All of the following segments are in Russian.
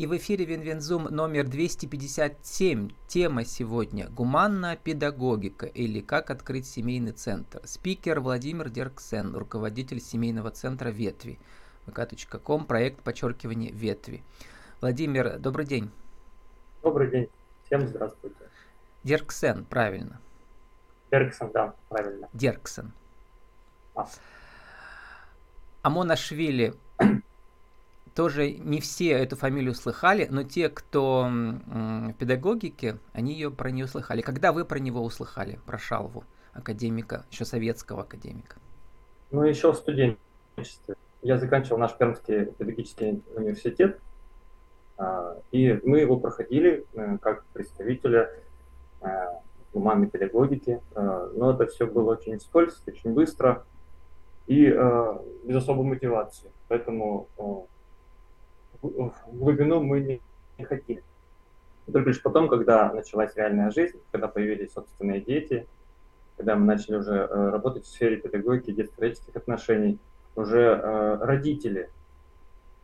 И в эфире Винвензум номер 257. Тема сегодня – гуманная педагогика или как открыть семейный центр. Спикер Владимир Дерксен, руководитель семейного центра «Ветви». vk.com, проект подчеркивание «Ветви». Владимир, добрый день. Добрый день. Всем здравствуйте. Дерксен, правильно. Дерксен, да, правильно. Дерксен. А. Амонашвили тоже не все эту фамилию слыхали, но те, кто в педагогике, они ее про нее слыхали. Когда вы про него услыхали, про Шалву, академика, еще советского академика? Ну, еще в студенчестве. Я заканчивал наш Пермский педагогический университет, а, и мы его проходили э, как представителя э, гуманной педагогики, э, но это все было очень вскользь, очень быстро и без особой мотивации. Поэтому в глубину мы не, не хотели. Только лишь потом, когда началась реальная жизнь, когда появились собственные дети, когда мы начали уже э, работать в сфере педагогики, детско-родительских отношений, уже э, родители,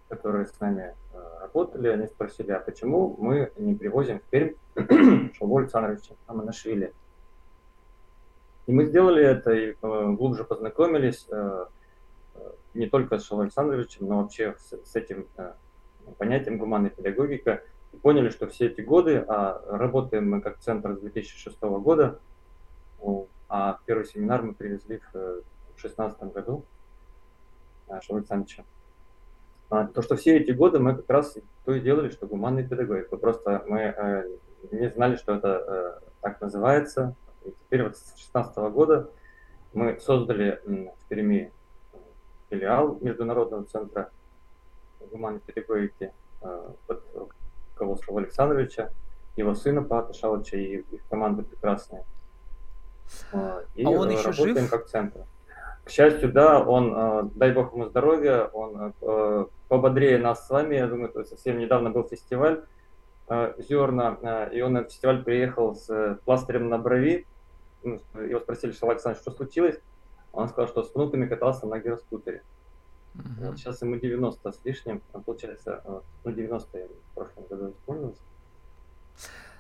которые с нами э, работали, они спросили, а почему мы не привозим в Пермь Шалву Александровича Аманашвили? И мы сделали это и глубже познакомились не только с Шалвой Александровичем, но вообще с, с этим понятием гуманной педагогика и поняли, что все эти годы, а работаем мы как центр с 2006 года, а первый семинар мы привезли в 2016 году Шауль Александровича. А, то, что все эти годы мы как раз то и делали, что гуманная педагогика. Просто мы э, не знали, что это э, так называется. И теперь вот с 2016 года мы создали в Перми филиал Международного центра гуманной педагогики э, под руководством Александровича, его сына Пата Шалыча и их команды прекрасные. Э, и а он еще жив? как центр. К счастью, да, он, э, дай бог ему здоровья, он пободрее нас с вами, я думаю, совсем недавно был фестиваль «Зерна», и он на фестиваль приехал с пластырем на брови, ну, его спросили, что Александр, что случилось? Он сказал, что с внуками катался на гироскутере. Угу. Вот сейчас ему 90 с лишним, а получается, э, ну 90 я в прошлом году исполнилось.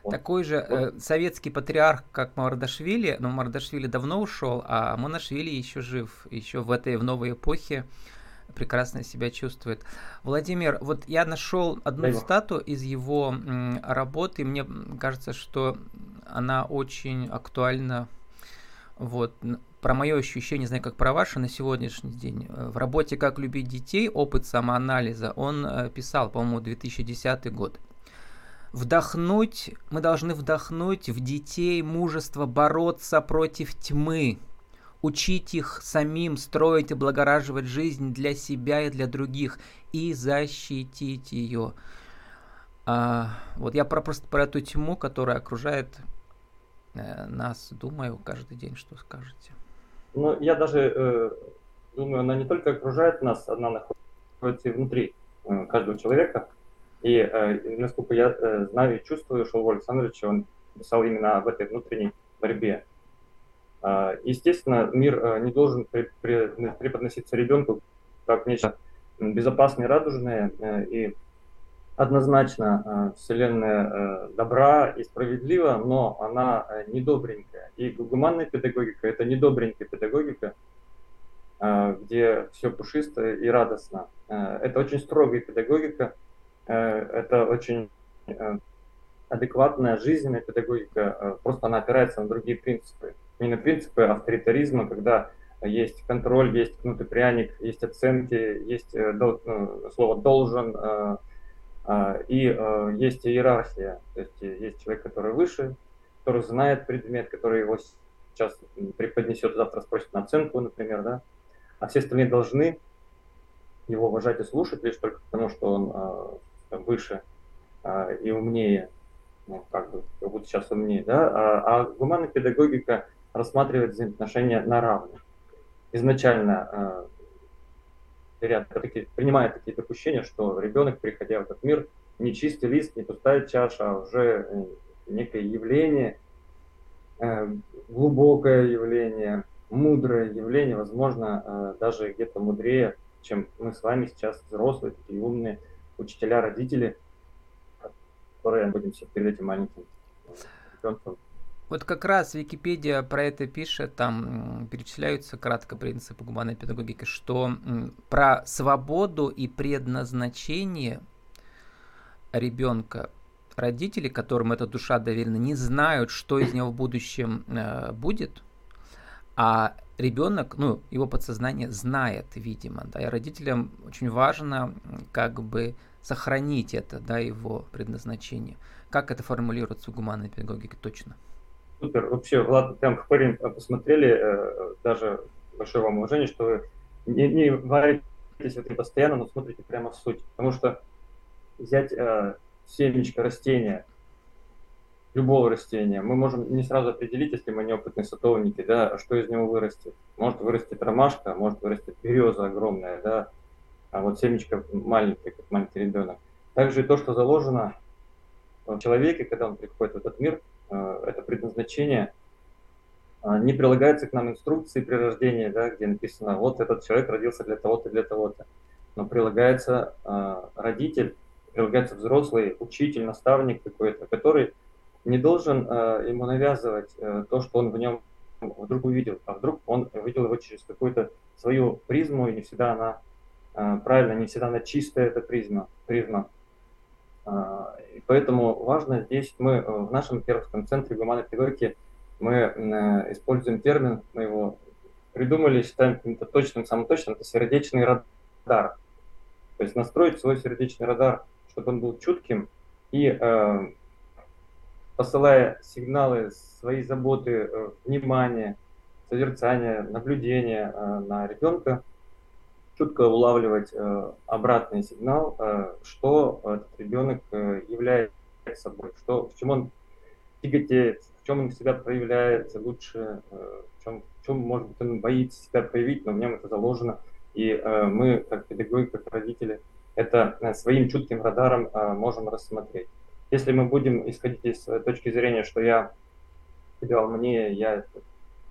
Вот. Такой же вот. э, советский патриарх, как Мардашвили, но Мардашвили давно ушел, а Монашвили еще жив, еще в этой в новой эпохе прекрасно себя чувствует. Владимир, вот я нашел одну Дай стату из его м, работы, мне кажется, что она очень актуальна вот, про мое ощущение, не знаю, как про ваше на сегодняшний день. Э, в работе «Как любить детей. Опыт самоанализа» он э, писал, по-моему, 2010 год. Вдохнуть, мы должны вдохнуть в детей мужество бороться против тьмы, учить их самим строить и благораживать жизнь для себя и для других и защитить ее. А, вот я про, просто про эту тьму, которая окружает нас, думаю, каждый день, что скажете. Но я даже э, думаю, она не только окружает нас, она находится внутри э, каждого человека. И э, насколько я э, знаю и чувствую, что Льва Александровича, он писал именно об этой внутренней борьбе. Э, естественно, мир э, не должен при, при, преподноситься ребенку как нечто безопасное, радужное э, и однозначно э, Вселенная э, добра и справедлива, но она э, недобренькая. И гуманная педагогика – это недобренькая педагогика, где все пушисто и радостно. Это очень строгая педагогика, это очень адекватная жизненная педагогика, просто она опирается на другие принципы. Не на принципы авторитаризма, когда есть контроль, есть кнутый пряник, есть оценки, есть слово «должен», и э, есть иерархия, то есть есть человек, который выше, который знает предмет, который его сейчас преподнесет, завтра спросит на оценку, например, да, а все остальные должны его уважать и слушать лишь только потому, что он э, выше э, и умнее, ну, как бы, как будто сейчас умнее, да, а, а гуманная педагогика рассматривает взаимоотношения на равных. Изначально ряд такие, принимает такие допущения, что ребенок, приходя в этот мир, не чистый лист, не пустая чаша, а уже э, некое явление, э, глубокое явление, мудрое явление, возможно, э, даже где-то мудрее, чем мы с вами сейчас, взрослые, такие умные учителя, родители. которые находимся перед этим маленьким ребенком. Вот как раз Википедия про это пишет, там перечисляются кратко принципы гуманной педагогики, что про свободу и предназначение ребенка родители, которым эта душа доверена, не знают, что из него в будущем э, будет, а ребенок, ну, его подсознание знает, видимо, да, и родителям очень важно как бы сохранить это, да, его предназначение. Как это формулируется в гуманной педагогике точно? Супер. Вообще, Влад, прям парень посмотрели, э, даже большое вам уважение, что вы не, не варитесь в этом постоянно, но смотрите прямо в суть. Потому что взять э, семечко растения, любого растения, мы можем не сразу определить, если мы неопытные садовники, да, что из него вырастет. Может вырастет ромашка, может вырастет береза огромная, да, а вот семечко маленькое, как маленький ребенок. Также и то, что заложено в человеке, когда он приходит в этот мир, это предназначение, э, не прилагается к нам инструкции при рождении, да, где написано, вот этот человек родился для того-то, для того-то. Но прилагается э, родитель, прилагается взрослый учитель, наставник какой-то, который не должен э, ему навязывать э, то, что он в нем вдруг увидел, а вдруг он увидел его через какую-то свою призму, и не всегда она э, правильно, не всегда она чистая, эта призма. призма. Э, и поэтому важно здесь, мы э, в нашем Пермском центре гуманной педагогики мы э, используем термин, мы его придумали, считаем каким-то точным, самым точным, это сердечный радар. То есть настроить свой сердечный радар – чтобы он был чутким и э, посылая сигналы своей заботы, э, внимания, созерцания, наблюдения на ребенка, чутко улавливать э, обратный сигнал, э, что этот ребенок э, является собой, что, в чем он тяготеет, в чем он себя проявляет лучше, в, чем, в чем, может быть, он боится себя проявить, но в нем это заложено. И мы, как педагоги, как родители, это своим чутким радаром можем рассмотреть. Если мы будем исходить из точки зрения, что я тебя мне, я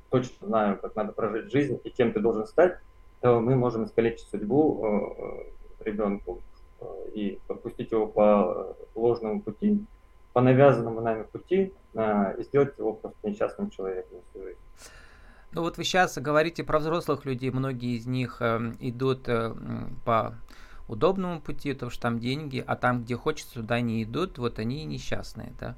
точно знаю, как надо прожить жизнь и кем ты должен стать, то мы можем искалечить судьбу э, ребенку и попустить его по ложному пути, по навязанному нами пути и сделать его просто несчастным человеком. Ну вот вы сейчас говорите про взрослых людей, многие из них идут по удобному пути, потому что там деньги, а там, где хочется, туда не идут, вот они и несчастные, да.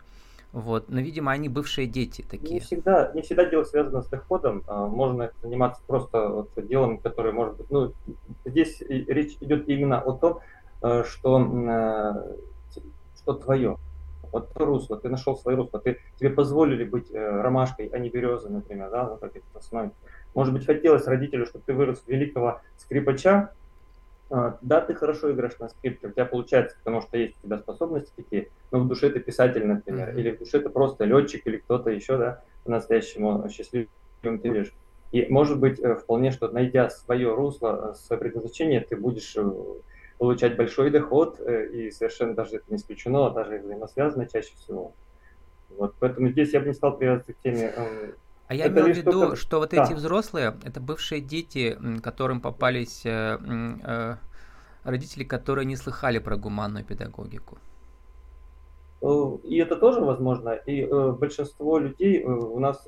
Вот, но, видимо, они бывшие дети такие. Не всегда, не всегда дело связано с доходом. А, можно заниматься просто вот делом, которое может быть... Ну, здесь речь идет именно о том, э, что, э, что твое. Вот то русло, ты нашел свое русло, ты, тебе позволили быть э, ромашкой, а не березой, например, да, ну, как это основной. Может быть, хотелось родителю, чтобы ты вырос великого скрипача, да, ты хорошо играешь на скрипке, у тебя получается, потому что есть у тебя способности такие, но в душе ты писатель, например, mm-hmm. или в душе ты просто летчик или кто-то еще, да, по-настоящему счастливым ты видишь. И может быть э, вполне, что найдя свое русло, э, свое предназначение, ты будешь э, получать большой доход, и совершенно даже это не исключено, а даже взаимосвязано чаще всего. Вот, поэтому здесь я бы не стал привязываться к теме эм, а я это имел в виду, что вот да. эти взрослые, это бывшие дети, которым попались э, э, родители, которые не слыхали про гуманную педагогику. Э, и это тоже возможно. И э, большинство людей э, у нас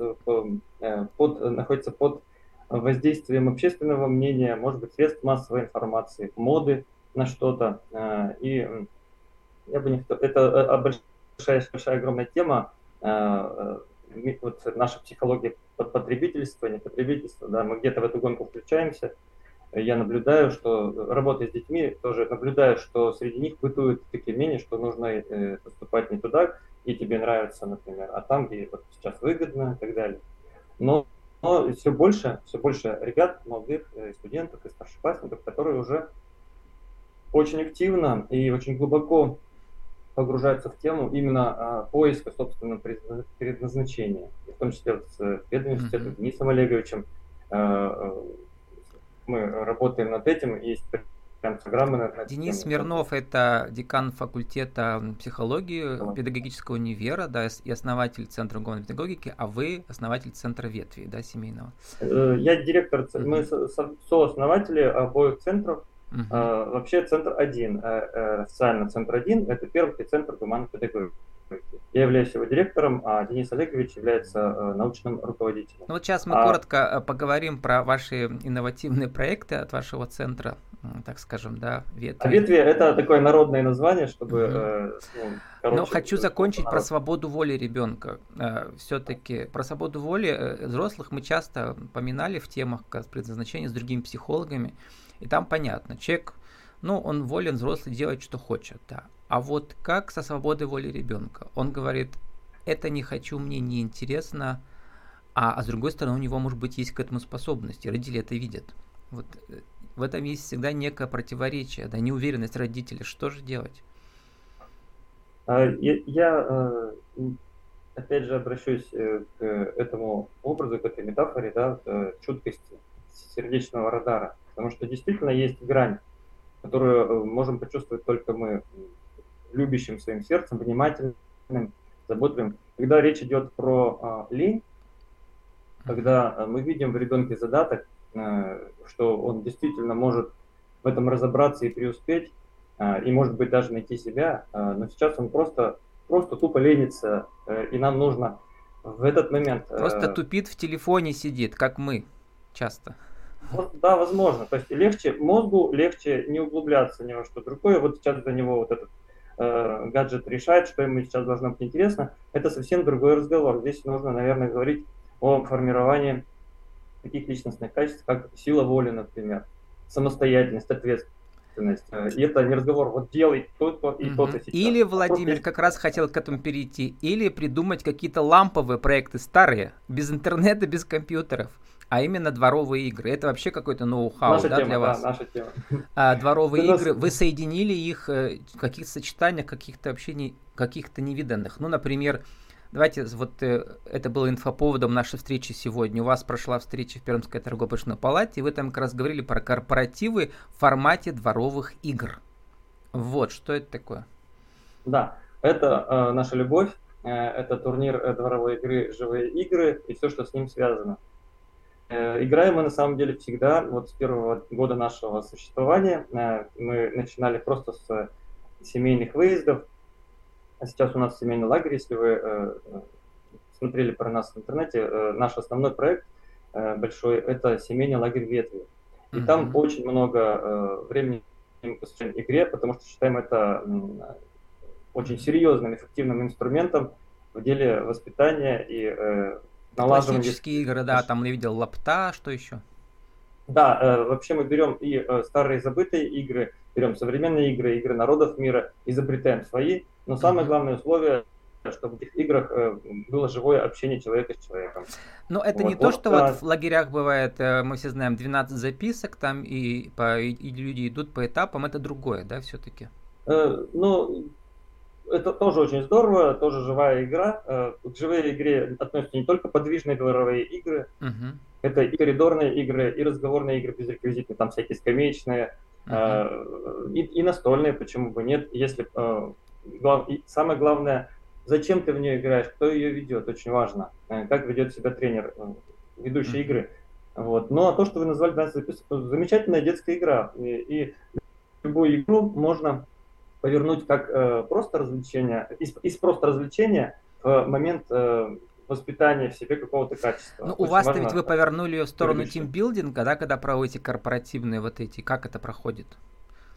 под, находится под воздействием общественного мнения, может быть, средств массовой информации, моды на что-то. И я бы не это большая, большая огромная тема вот наша психология под потребительство, не потребительство, да, мы где-то в эту гонку включаемся. Я наблюдаю, что работая с детьми, тоже наблюдаю, что среди них бытуют такие мнения, что нужно э, поступать не туда, и тебе нравится, например, а там, где вот сейчас выгодно и так далее. Но, но все больше, все больше ребят, молодых э, студентов и старшеклассников, которые уже очень активно и очень глубоко погружаются в тему именно а, поиска собственного предназначения. В том числе вот с педуниверситетом mm-hmm. Денисом Олеговичем а, мы работаем над этим, есть прям программы над Денис тему. Смирнов – это декан факультета психологии да. педагогического универа, да, и основатель Центра гуманной педагогики, а вы основатель Центра ветви, да, семейного? Э, я директор, mm-hmm. мы сооснователи обоих центров, Uh-huh. А, вообще центр один, а, официально центр один, это первый центр гуманной педагогики. Я являюсь его директором, а Денис Олегович является э, научным руководителем. Ну вот сейчас мы а... коротко э, поговорим про ваши инновативные проекты от вашего центра, так скажем, да, ветви. А ветви это такое народное название, чтобы... Угу. Э, ну, короче, Но хочу закончить народ. про свободу воли ребенка. Э, Все-таки про свободу воли э, взрослых мы часто поминали в темах предназначения с другими психологами, и там понятно, человек, ну, он волен взрослый делать, что хочет, да. А вот как со свободой воли ребенка? Он говорит, это не хочу, мне не интересно, а, а с другой стороны, у него, может быть, есть к этому способности. Родители это видят. Вот э, в этом есть всегда некое противоречие, да, неуверенность родителей. Что же делать? А, я, я э, опять же обращусь э, к этому образу, к этой метафоре, да, чуткости сердечного радара, потому что действительно есть грань, которую можем почувствовать только мы, любящим своим сердцем, внимательным, заботливым. Когда речь идет про э, лень, когда э, мы видим в ребенке задаток, э, что он действительно может в этом разобраться и преуспеть, э, и может быть даже найти себя, э, но сейчас он просто, просто тупо ленится, э, и нам нужно в этот момент... Э, просто тупит в телефоне сидит, как мы часто. Да, возможно. То есть легче мозгу, легче не углубляться ни во что другое. Вот сейчас для него вот этот э, гаджет решает, что ему сейчас должно быть интересно, это совсем другой разговор. Здесь нужно, наверное, говорить о формировании таких личностных качеств, как сила воли, например, самостоятельность, ответственность. Э, и это не разговор, вот делай то-то и то-то сейчас. Или Владимир Просто... как раз хотел к этому перейти, или придумать какие-то ламповые проекты, старые, без интернета, без компьютеров а именно дворовые игры. Это вообще какой-то ноу-хау да, тема, для вас? Да, наша тема. А, дворовые Ты игры, нас... вы соединили их э, в каких-то сочетаниях, каких-то вообще не, каких-то невиданных. Ну, например, Давайте, вот э, это было инфоповодом нашей встречи сегодня. У вас прошла встреча в Пермской торгово-промышленной палате, и вы там как раз говорили про корпоративы в формате дворовых игр. Вот, что это такое? Да, это э, наша любовь, э, это турнир э, дворовой игры «Живые игры» и все, что с ним связано. Э, играем мы на самом деле всегда, вот с первого года нашего существования. Э, мы начинали просто с семейных выездов, а сейчас у нас семейный лагерь, если вы э, смотрели про нас в интернете, наш основной проект большой – это семейный лагерь ветви. И mm-hmm. там очень много времени мы посвящаем игре, потому что считаем это очень серьезным, эффективным инструментом в деле воспитания и налаживание... Классические игры, да, там я видел лапта, что еще? Да, э, вообще мы берем и э, старые забытые игры, берем современные игры, игры народов мира, изобретаем свои, но самое главное условие чтобы в этих играх э, было живое общение человека с человеком. Но это вот, не вот, то, что а... вот в лагерях бывает, э, мы все знаем, 12 записок там, и, по, и люди идут по этапам, это другое, да, все-таки? Э, ну, это тоже очень здорово, тоже живая игра. Э, к живой игре относятся не только подвижные дворовые игры, uh-huh. это и коридорные игры, и разговорные игры безреквизитные, там всякие скамеечные, uh-huh. и, и настольные, почему бы нет. Если э, глав, и самое главное, зачем ты в нее играешь, кто ее ведет, очень важно, как ведет себя тренер, ведущий uh-huh. игры. Вот. Ну а то, что вы назвали 12 записок, замечательная детская игра. И, и любую игру можно повернуть как э, просто развлечение, из, из просто развлечения в момент э, воспитания в себе какого-то качества. Ну, у вас-то ведь вы повернули ее в сторону тимбилдинга, да, когда проводите корпоративные вот эти, как это проходит?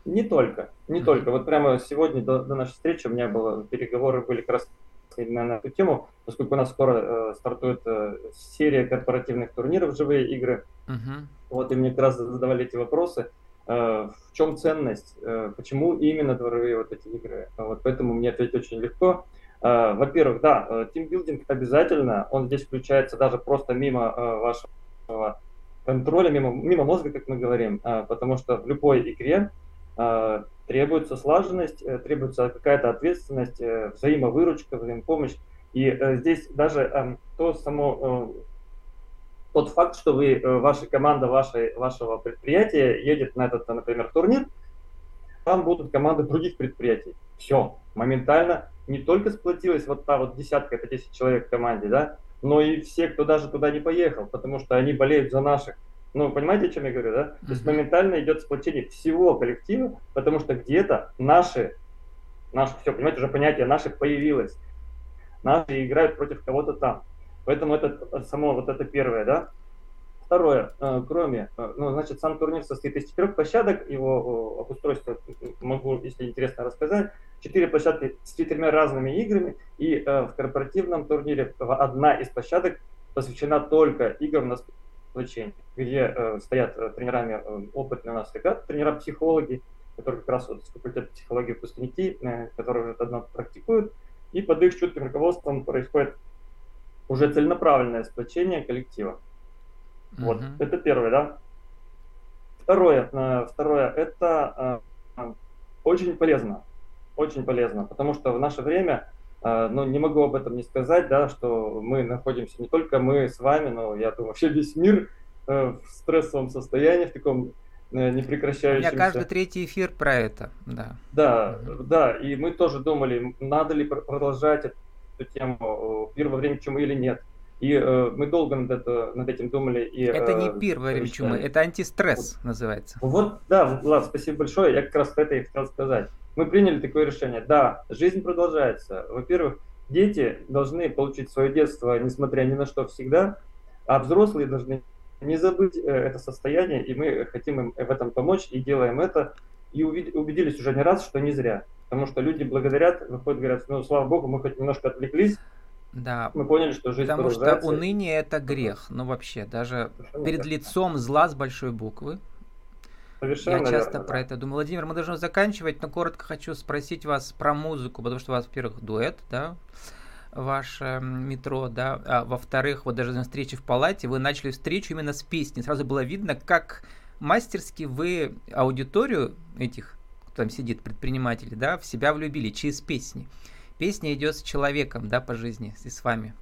Не только, не mm-hmm. только. Вот прямо сегодня до, до нашей встречи у меня было, переговоры были как раз на эту тему, поскольку у нас скоро э, стартует э, серия корпоративных турниров «Живые игры». Uh-huh. Вот, и мне как раз задавали эти вопросы. Э, в чем ценность, э, почему именно дворовые вот эти игры. Вот поэтому мне ответить очень легко. Э, во-первых, да, тимбилдинг обязательно, он здесь включается даже просто мимо вашего контроля, мимо, мимо мозга, как мы говорим, потому что в любой игре требуется слаженность, требуется какая-то ответственность, взаимовыручка, взаимопомощь. И здесь даже эм, то само тот факт, что вы, э, ваша команда вашей, вашего предприятия едет на этот, например, турнир, там будут команды других предприятий. Все, моментально не только сплотилась вот та вот десятка, это 10 человек в команде, да, но и все, кто даже туда не поехал, потому что они болеют за наших. Ну, понимаете, о чем я говорю, да? То есть моментально идет сплочение всего коллектива, потому что где-то наши, наши, все, понимаете, уже понятие наши появилось. Наши играют против кого-то там. Поэтому это само вот это первое, да. Второе, э, кроме, э, ну, значит, сам турнир состоит из четырех площадок, его обустройство могу, если интересно, рассказать. Четыре площадки с четырьмя разными играми, и э, в корпоративном турнире одна из площадок посвящена только играм на сплочение, где э, стоят э, тренерами э, опытные у нас ребята, тренера-психологи, которые как раз вот с факультета психологии выпускники, э, которые уже давно практикуют, и под их чутким руководством происходит уже целенаправленное сплочение коллектива. Uh-huh. Вот, это первое, да. Второе, э, второе, это э, очень полезно, очень полезно, потому что в наше время, э, ну, не могу об этом не сказать, да, что мы находимся, не только мы с вами, но, я думаю, вообще весь мир в стрессовом состоянии, в таком непрекращающемся. У меня каждый третий эфир про это, да. Да, да, и мы тоже думали, надо ли продолжать эту тему, пир во время чумы или нет. И э, мы долго над, это, над этим думали. И, это не э, пир во время чумы, это антистресс вот. называется. Вот, да, Влад, спасибо большое. Я как раз это и хотел сказать. Мы приняли такое решение. Да, жизнь продолжается. Во-первых, дети должны получить свое детство, несмотря ни на что, всегда, а взрослые должны не забыть э, это состояние, и мы хотим им в этом помочь, и делаем это. И убедились уже не раз, что не зря. Потому что люди благодарят, выходят, говорят, ну, слава богу, мы хоть немножко отвлеклись, да. Мы поняли, что жизнь Потому что уныние это грех. Ну вообще, даже Совершенно перед лицом зла с большой буквы. Совершенно Я часто верно, про да. это думаю. Владимир, мы должны заканчивать, но коротко хочу спросить вас про музыку, потому что у вас, во-первых, дуэт, да, ваше метро, да, а во-вторых, вот даже на встрече в палате вы начали встречу именно с песни. Сразу было видно, как мастерски вы аудиторию этих, там сидит, предпринимателей, да, в себя влюбили через песни песня идет с человеком, да, по жизни, и с вами.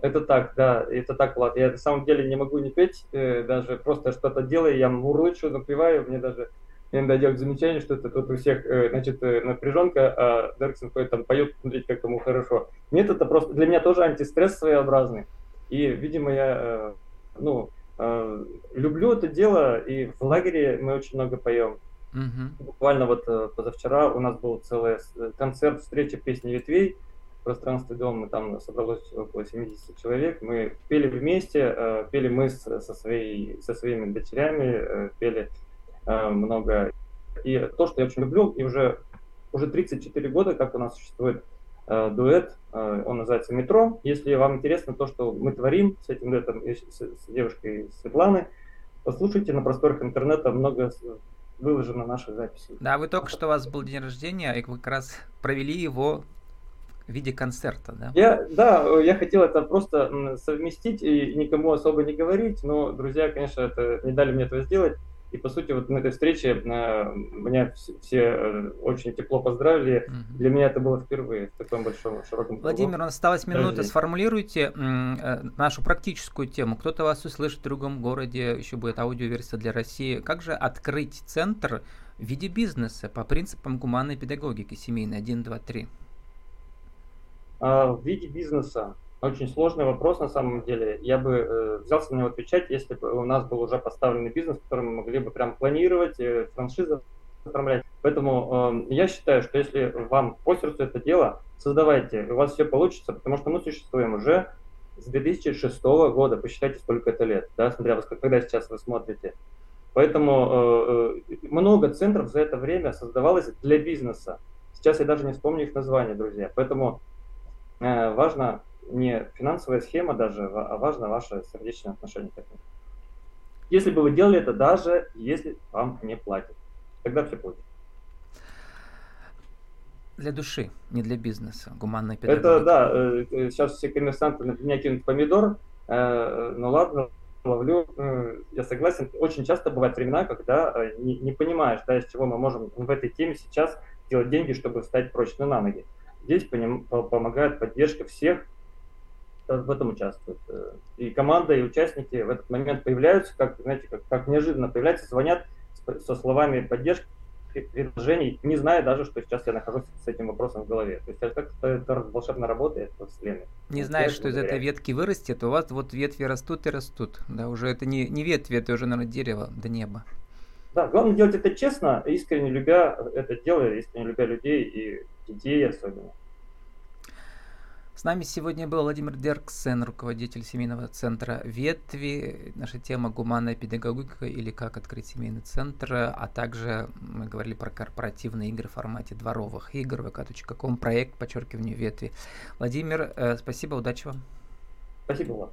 Это так, да, это так, Влад. Я на самом деле не могу не петь, э, даже просто что-то делаю, я мурлычу, напеваю, мне даже иногда делают замечание, что это тут у всех, э, значит, э, напряженка, а Дерксон ходит там поет, смотрите, как ему хорошо. Нет, это просто для меня тоже антистресс своеобразный. И, видимо, я, э, ну, э, люблю это дело, и в лагере мы очень много поем. Угу. Буквально вот э, позавчера у нас был целый э, концерт, встреча песни ветвей в пространстве дома. Там собралось около 70 человек. Мы пели вместе, э, пели мы со, своей, со своими дочерями, пели много. И то, что я очень люблю, и уже, уже 34 года, как у нас существует дуэт, он называется «Метро». Если вам интересно то, что мы творим с этим дуэтом, с, с девушкой Светланы, послушайте на просторах интернета много выложено наши записи. Да, вы только что у вас был день рождения, и вы как раз провели его в виде концерта, да? Я, да, я хотел это просто совместить и никому особо не говорить, но друзья, конечно, это не дали мне этого сделать. И по сути вот на этой встрече э, меня все, э, очень тепло поздравили. Угу. Для меня это было впервые в таком большом широком Владимир, у нас осталась минута. Сформулируйте э, нашу практическую тему. Кто-то вас услышит в другом городе, еще будет аудиоверсия для России. Как же открыть центр в виде бизнеса по принципам гуманной педагогики семейной 1, 2, 3? В виде бизнеса очень сложный вопрос на самом деле. Я бы э, взялся на него отвечать, если бы у нас был уже поставленный бизнес, который мы могли бы прям планировать, э, франшизы оформлять. Поэтому э, я считаю, что если вам по сердцу это дело, создавайте, у вас все получится, потому что мы существуем уже с 2006 года, посчитайте, сколько это лет, да, смотря когда сейчас вы смотрите. Поэтому э, э, много центров за это время создавалось для бизнеса. Сейчас я даже не вспомню их название, друзья. Поэтому э, важно не финансовая схема даже, а важно ваше сердечное отношение к этому. Если бы вы делали это даже если вам не платят, тогда все будет. Для души, не для бизнеса, гуманная педагогика. Это да, э, э, сейчас все коммерсанты на меня кинут помидор, э, ну ладно, ловлю, я согласен, очень часто бывают времена, когда не, не понимаешь, да, из чего мы можем в этой теме сейчас делать деньги, чтобы встать прочно на ноги. Здесь поним, помогает поддержка всех в этом участвуют. Э, и команда, и участники в этот момент появляются, как, знаете, как, как неожиданно появляются, звонят со словами поддержки, предложений, не зная даже, что сейчас я нахожусь с этим вопросом в голове. То есть как-то это волшебно работает во Вселенной. Не знаешь, что из этой ветки вырастет, у вас вот ветви растут и растут. Да, уже это не, не ветви, это уже, наверное, дерево до неба. Да, главное делать это честно, искренне любя это дело, искренне любя людей и детей особенно. С нами сегодня был Владимир Дерксен, руководитель семейного центра «Ветви». Наша тема «Гуманная педагогика» или «Как открыть семейный центр», а также мы говорили про корпоративные игры в формате дворовых игр, vk.com, проект, подчеркивание «Ветви». Владимир, э, спасибо, удачи вам. Спасибо вам.